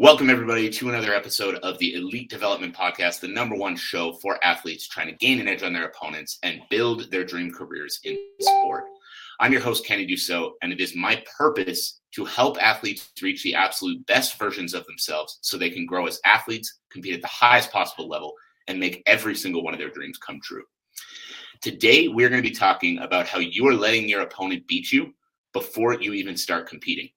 Welcome, everybody, to another episode of the Elite Development Podcast, the number one show for athletes trying to gain an edge on their opponents and build their dream careers in sport. I'm your host, Kenny Dussault, and it is my purpose to help athletes reach the absolute best versions of themselves so they can grow as athletes, compete at the highest possible level, and make every single one of their dreams come true. Today, we're going to be talking about how you are letting your opponent beat you before you even start competing.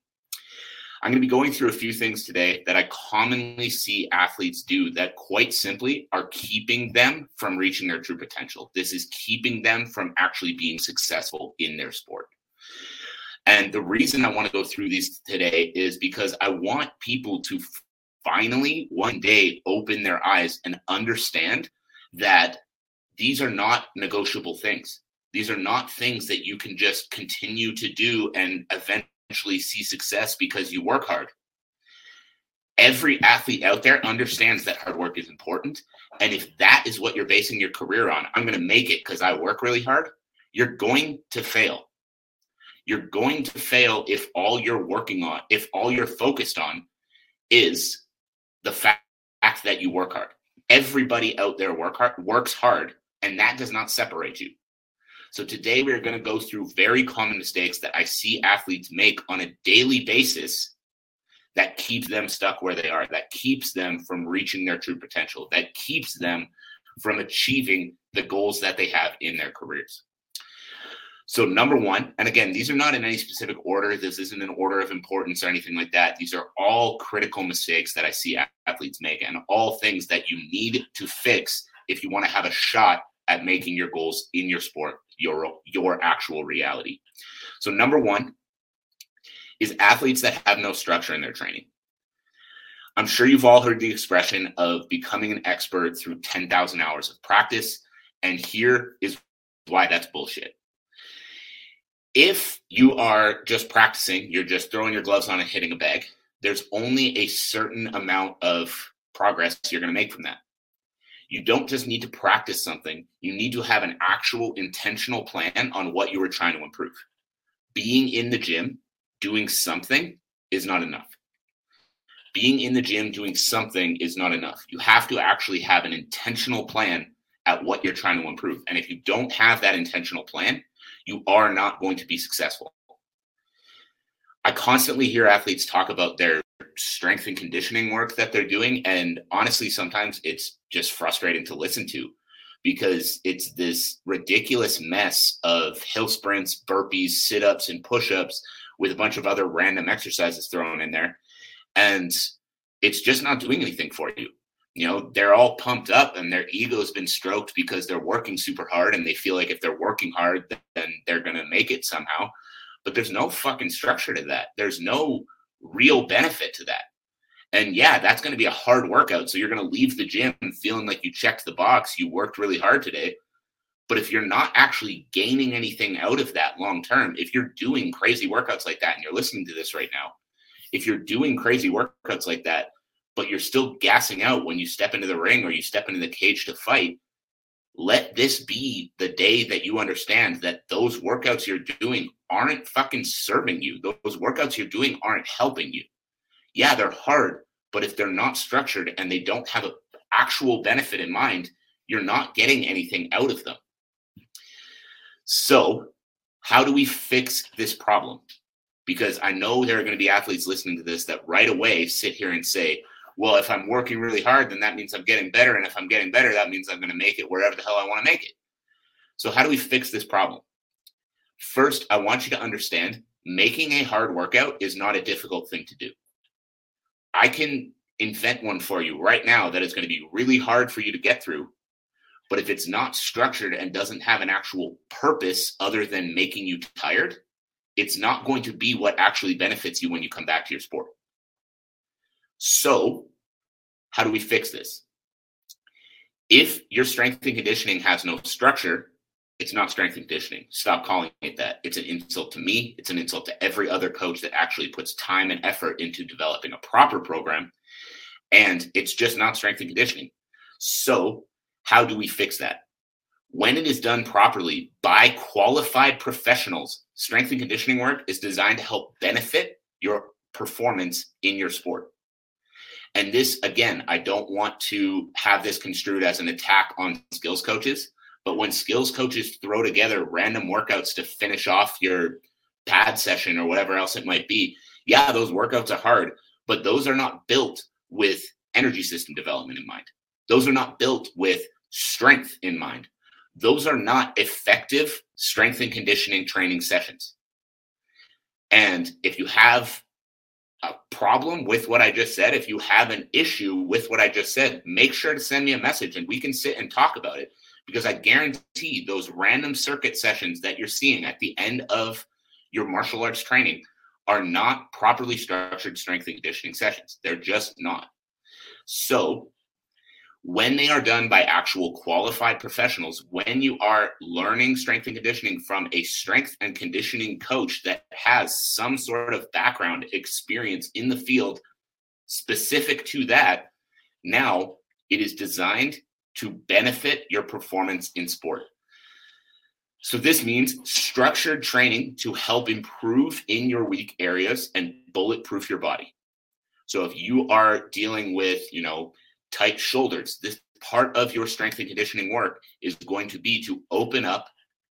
I'm going to be going through a few things today that I commonly see athletes do that quite simply are keeping them from reaching their true potential. This is keeping them from actually being successful in their sport. And the reason I want to go through these today is because I want people to finally one day open their eyes and understand that these are not negotiable things. These are not things that you can just continue to do and eventually eventually see success because you work hard. Every athlete out there understands that hard work is important. And if that is what you're basing your career on, I'm going to make it because I work really hard, you're going to fail. You're going to fail if all you're working on, if all you're focused on is the fact that you work hard. Everybody out there work hard, works hard, and that does not separate you. So today we're going to go through very common mistakes that I see athletes make on a daily basis that keeps them stuck where they are, that keeps them from reaching their true potential, that keeps them from achieving the goals that they have in their careers. So, number one, and again, these are not in any specific order. This isn't an order of importance or anything like that. These are all critical mistakes that I see athletes make and all things that you need to fix if you want to have a shot at making your goals in your sport your your actual reality. So number 1 is athletes that have no structure in their training. I'm sure you've all heard the expression of becoming an expert through 10,000 hours of practice and here is why that's bullshit. If you are just practicing, you're just throwing your gloves on and hitting a bag, there's only a certain amount of progress you're going to make from that. You don't just need to practice something, you need to have an actual intentional plan on what you are trying to improve. Being in the gym, doing something is not enough. Being in the gym, doing something is not enough. You have to actually have an intentional plan at what you're trying to improve. And if you don't have that intentional plan, you are not going to be successful. I constantly hear athletes talk about their strength and conditioning work that they're doing. And honestly, sometimes it's just frustrating to listen to because it's this ridiculous mess of hill sprints, burpees, sit ups, and push ups with a bunch of other random exercises thrown in there. And it's just not doing anything for you. You know, they're all pumped up and their ego's been stroked because they're working super hard and they feel like if they're working hard, then they're going to make it somehow. But there's no fucking structure to that. There's no real benefit to that. And yeah, that's going to be a hard workout. So you're going to leave the gym feeling like you checked the box, you worked really hard today. But if you're not actually gaining anything out of that long term, if you're doing crazy workouts like that and you're listening to this right now, if you're doing crazy workouts like that, but you're still gassing out when you step into the ring or you step into the cage to fight, let this be the day that you understand that those workouts you're doing aren't fucking serving you. Those workouts you're doing aren't helping you. Yeah, they're hard, but if they're not structured and they don't have an actual benefit in mind, you're not getting anything out of them. So, how do we fix this problem? Because I know there are going to be athletes listening to this that right away sit here and say, well, if I'm working really hard, then that means I'm getting better. And if I'm getting better, that means I'm going to make it wherever the hell I want to make it. So, how do we fix this problem? First, I want you to understand making a hard workout is not a difficult thing to do. I can invent one for you right now that is going to be really hard for you to get through. But if it's not structured and doesn't have an actual purpose other than making you tired, it's not going to be what actually benefits you when you come back to your sport. So, how do we fix this? If your strength and conditioning has no structure, it's not strength and conditioning. Stop calling it that. It's an insult to me. It's an insult to every other coach that actually puts time and effort into developing a proper program. And it's just not strength and conditioning. So, how do we fix that? When it is done properly by qualified professionals, strength and conditioning work is designed to help benefit your performance in your sport. And this, again, I don't want to have this construed as an attack on skills coaches. But when skills coaches throw together random workouts to finish off your pad session or whatever else it might be, yeah, those workouts are hard, but those are not built with energy system development in mind. Those are not built with strength in mind. Those are not effective strength and conditioning training sessions. And if you have a problem with what I just said, if you have an issue with what I just said, make sure to send me a message and we can sit and talk about it because I guarantee those random circuit sessions that you're seeing at the end of your martial arts training are not properly structured strength and conditioning sessions. They're just not. So, when they are done by actual qualified professionals, when you are learning strength and conditioning from a strength and conditioning coach that has some sort of background experience in the field specific to that, now it is designed to benefit your performance in sport. So, this means structured training to help improve in your weak areas and bulletproof your body. So, if you are dealing with, you know, tight shoulders, this part of your strength and conditioning work is going to be to open up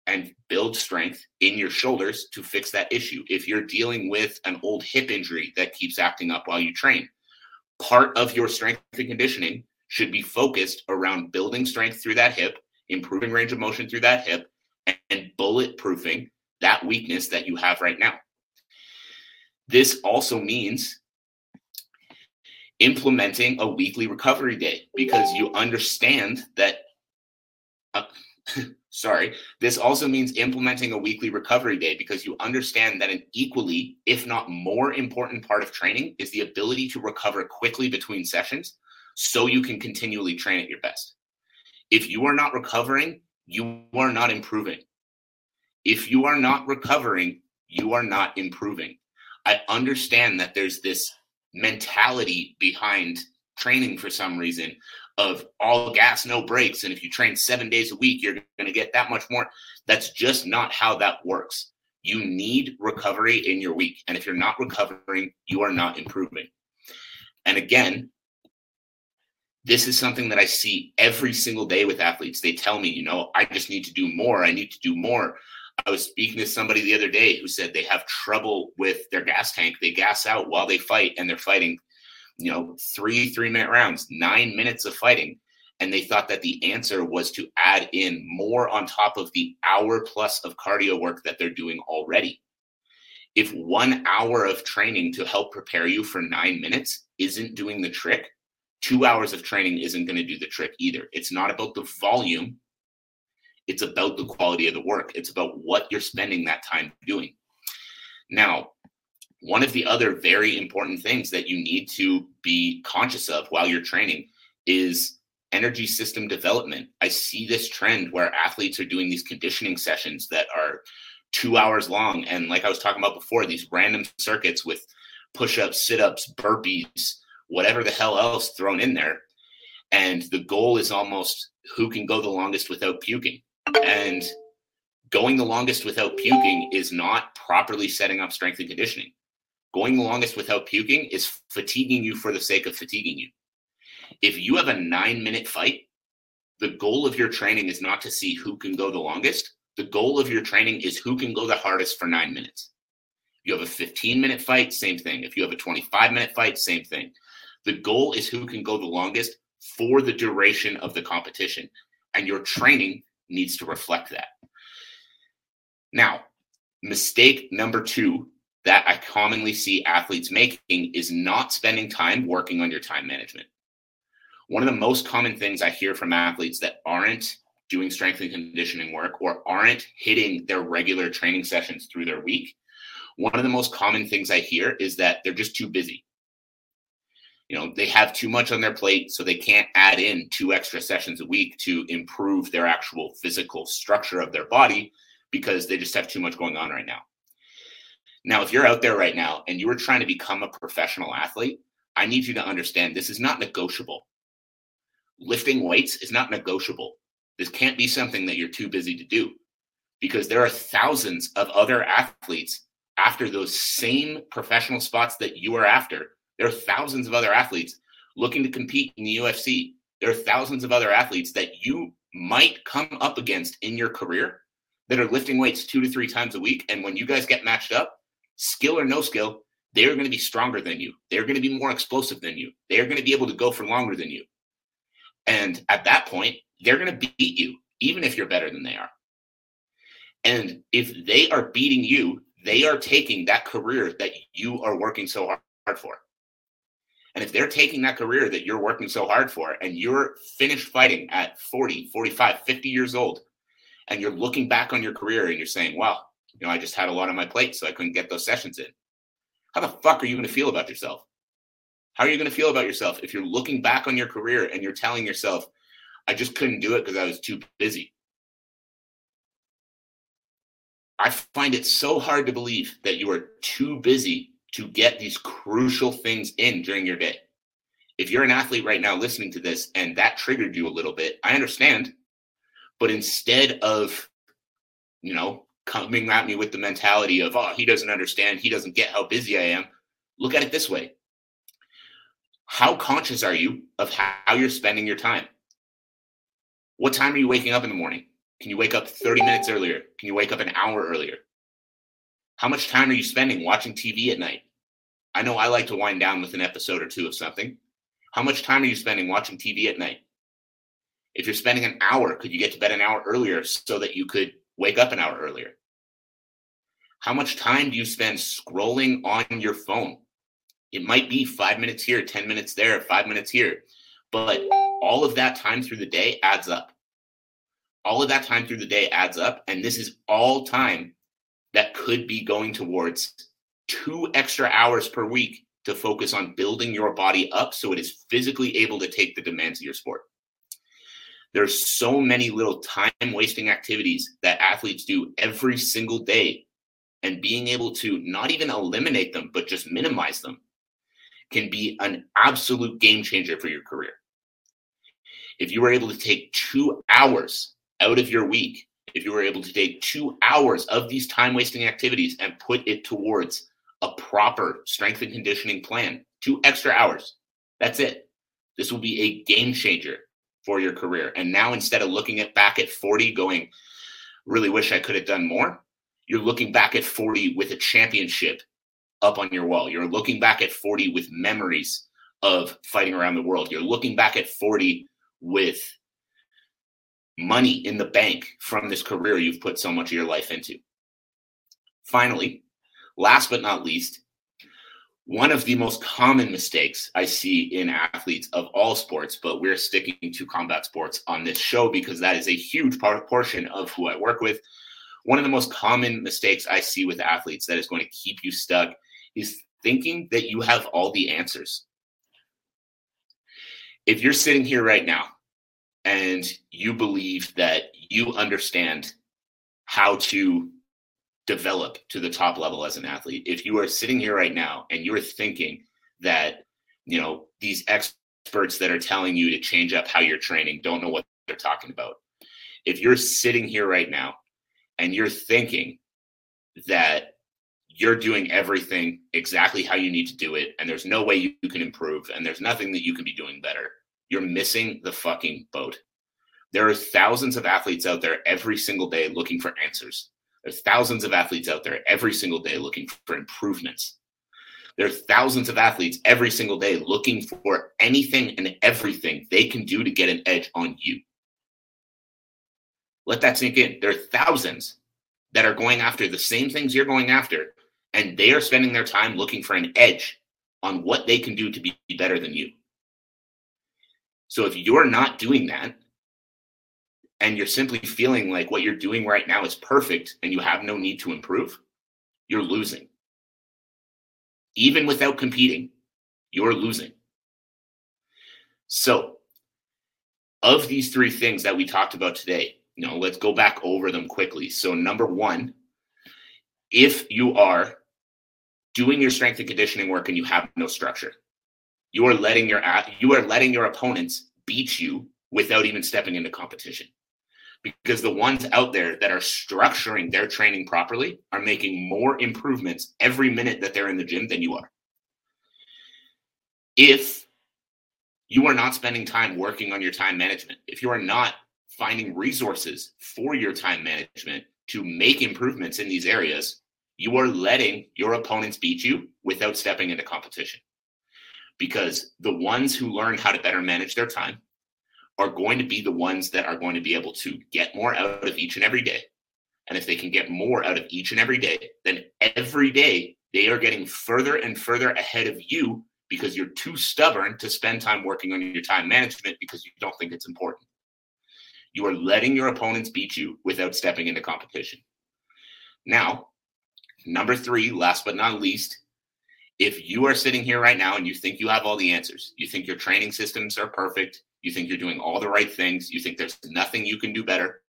and build strength in your shoulders to fix that issue. If you're dealing with an old hip injury that keeps acting up while you train, part of your strength and conditioning should be focused around building strength through that hip, improving range of motion through that hip, and bulletproofing that weakness that you have right now. This also means implementing a weekly recovery day because you understand that. Uh, sorry. This also means implementing a weekly recovery day because you understand that an equally, if not more important part of training is the ability to recover quickly between sessions so you can continually train at your best. If you are not recovering, you are not improving. If you are not recovering, you are not improving. I understand that there's this mentality behind training for some reason of all gas, no brakes. And if you train seven days a week, you're going to get that much more. That's just not how that works. You need recovery in your week. And if you're not recovering, you are not improving. And again, this is something that I see every single day with athletes. They tell me, you know, I just need to do more. I need to do more. I was speaking to somebody the other day who said they have trouble with their gas tank. They gas out while they fight, and they're fighting, you know, three three minute rounds, nine minutes of fighting. And they thought that the answer was to add in more on top of the hour plus of cardio work that they're doing already. If one hour of training to help prepare you for nine minutes isn't doing the trick, two hours of training isn't going to do the trick either. It's not about the volume, it's about the quality of the work, it's about what you're spending that time doing. Now, one of the other very important things that you need to be conscious of while you're training is energy system development. I see this trend where athletes are doing these conditioning sessions that are two hours long. And like I was talking about before, these random circuits with push ups, sit ups, burpees, whatever the hell else thrown in there. And the goal is almost who can go the longest without puking. And going the longest without puking is not properly setting up strength and conditioning. Going the longest without puking is fatiguing you for the sake of fatiguing you. If you have a nine minute fight, the goal of your training is not to see who can go the longest. The goal of your training is who can go the hardest for nine minutes. You have a 15 minute fight, same thing. If you have a 25 minute fight, same thing. The goal is who can go the longest for the duration of the competition. And your training needs to reflect that. Now, mistake number two that I commonly see athletes making is not spending time working on your time management. One of the most common things I hear from athletes that aren't doing strength and conditioning work or aren't hitting their regular training sessions through their week, one of the most common things I hear is that they're just too busy you know, they have too much on their plate, so they can't add in two extra sessions a week to improve their actual physical structure of their body because they just have too much going on right now. Now, if you're out there right now and you are trying to become a professional athlete, I need you to understand this is not negotiable. Lifting weights is not negotiable. This can't be something that you're too busy to do because there are thousands of other athletes after those same professional spots that you are after there are thousands of other athletes looking to compete in the UFC. There are thousands of other athletes that you might come up against in your career that are lifting weights two to three times a week. And when you guys get matched up, skill or no skill, they're going to be stronger than you. They're going to be more explosive than you. They're going to be able to go for longer than you. And at that point, they're going to beat you, even if you're better than they are. And if they are beating you, they are taking that career that you are working so hard for. And if they're taking that career that you're working so hard for and you're finished fighting at 40, 45, 50 years old, and you're looking back on your career and you're saying, well, you know, I just had a lot on my plate, so I couldn't get those sessions in. How the fuck are you going to feel about yourself? How are you going to feel about yourself if you're looking back on your career and you're telling yourself, I just couldn't do it because I was too busy? I find it so hard to believe that you are too busy to get these crucial things in during your day. If you're an athlete right now listening to this and that triggered you a little bit, I understand. But instead of, you know, coming at me with the mentality of, oh, he doesn't understand, he doesn't get how busy I am, look at it this way. How conscious are you of how you're spending your time? What time are you waking up in the morning? Can you wake up 30 minutes earlier? Can you wake up an hour earlier? How much time are you spending watching TV at night? I know I like to wind down with an episode or two of something. How much time are you spending watching TV at night? If you're spending an hour, could you get to bed an hour earlier so that you could wake up an hour earlier? How much time do you spend scrolling on your phone? It might be five minutes here, 10 minutes there, five minutes here, but all of that time through the day adds up. All of that time through the day adds up. And this is all time that could be going towards two extra hours per week to focus on building your body up so it is physically able to take the demands of your sport. There's so many little time wasting activities that athletes do every single day. And being able to not even eliminate them, but just minimize them can be an absolute game changer for your career. If you were able to take two hours out of your week if you were able to take two hours of these time wasting activities and put it towards a proper strength and conditioning plan, two extra hours. That's it. This will be a game changer for your career. And now instead of looking at back at 40 going, really wish I could have done more, you're looking back at 40 with a championship up on your wall. You're looking back at 40 with memories of fighting around the world. You're looking back at 40 with money in the bank from this career you've put so much of your life into. Finally, last but not least, one of the most common mistakes I see in athletes of all sports, but we're sticking to combat sports on this show because that is a huge part, portion of who I work with. One of the most common mistakes I see with athletes that is going to keep you stuck is thinking that you have all the answers. If you're sitting here right now and you believe that you understand how to develop to the top level as an athlete, if you are sitting here right now and you're thinking that, you know, these experts that are telling you to change up how you're training don't know what they're talking about. If you're sitting here right now and you're thinking that you're doing everything exactly how you need to do it and there's no way you can improve and there's nothing that you can be doing better you're missing the fucking boat. There are thousands of athletes out there every single day looking for answers. There's thousands of athletes out there every single day looking for improvements. There are thousands of athletes every single day looking for anything and everything they can do to get an edge on you. Let that sink in. There are thousands that are going after the same things you're going after, and they are spending their time looking for an edge on what they can do to be better than you. So if you're not doing that and you're simply feeling like what you're doing right now is perfect and you have no need to improve, you're losing. Even without competing, you're losing. So, of these three things that we talked about today, you know, let's go back over them quickly. So, number one, if you are doing your strength and conditioning work and you have no structure, you are letting your you are letting your opponents beat you without even stepping into competition. Because the ones out there that are structuring their training properly are making more improvements every minute that they're in the gym than you are. If you are not spending time working on your time management, if you are not finding resources for your time management to make improvements in these areas, you are letting your opponents beat you without stepping into competition. Because the ones who learn how to better manage their time are going to be the ones that are going to be able to get more out of each and every day. And if they can get more out of each and every day, then every day they are getting further and further ahead of you because you're too stubborn to spend time working on your time management because you don't think it's important. You are letting your opponents beat you without stepping into competition. Now, number three, last but not least, if you are sitting here right now and you think you have all the answers, you think your training systems are perfect, you think you're doing all the right things, you think there's nothing you can do better,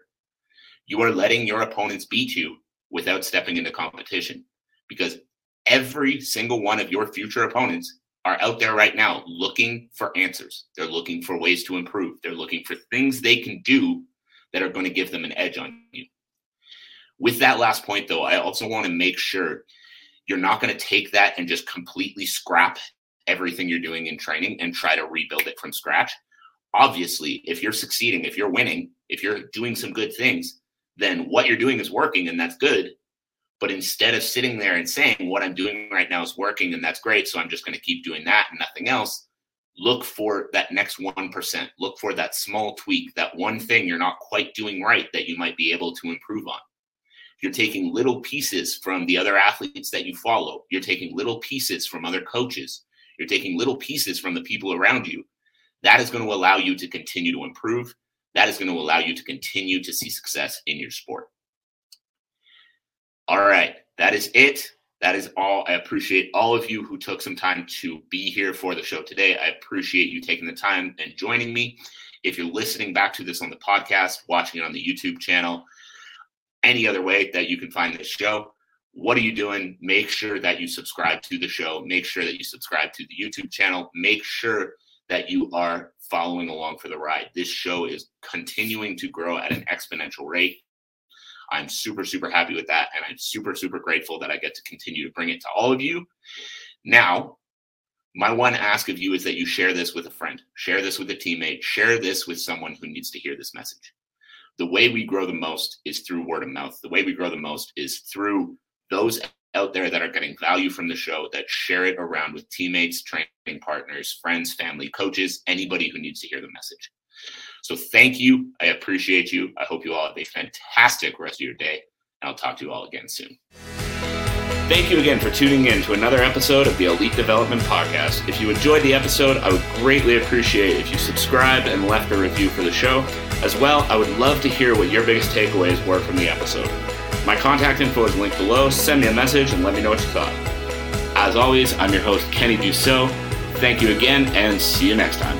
you are letting your opponents beat you without stepping into competition because every single one of your future opponents are out there right now looking for answers. They're looking for ways to improve. They're looking for things they can do that are going to give them an edge on you. With that last point, though, I also want to make sure you're not going to take that and just completely scrap everything you're doing in training and try to rebuild it from scratch. Obviously, if you're succeeding, if you're winning, if you're doing some good things, then what you're doing is working and that's good. But instead of sitting there and saying, what I'm doing right now is working and that's great, so I'm just going to keep doing that and nothing else, look for that next 1%. Look for that small tweak, that one thing you're not quite doing right that you might be able to improve on. You're taking little pieces from the other athletes that you follow. You're taking little pieces from other coaches. You're taking little pieces from the people around you. That is going to allow you to continue to improve. That is going to allow you to continue to see success in your sport. All right, that is it. That is all. I appreciate all of you who took some time to be here for the show today. I appreciate you taking the time and joining me. If you're listening back to this on the podcast, watching it on the YouTube channel, any other way that you can find this show. What are you doing? Make sure that you subscribe to the show. Make sure that you subscribe to the YouTube channel. Make sure that you are following along for the ride. This show is continuing to grow at an exponential rate. I'm super, super happy with that. And I'm super, super grateful that I get to continue to bring it to all of you. Now, my one ask of you is that you share this with a friend, share this with a teammate, share this with someone who needs to hear this message the way we grow the most is through word of mouth. The way we grow the most is through those out there that are getting value from the show that share it around with teammates, training partners, friends, family, coaches, anybody who needs to hear the message. So thank you. I appreciate you. I hope you all have a fantastic rest of your day. And I'll talk to you all again soon. Thank you again for tuning in to another episode of the Elite Development Podcast. If you enjoyed the episode, I would greatly appreciate if you subscribed and left a review for the show. As well, I would love to hear what your biggest takeaways were from the episode. My contact info is linked below. Send me a message and let me know what you thought. As always, I'm your host, Kenny Dussault. Thank you again, and see you next time.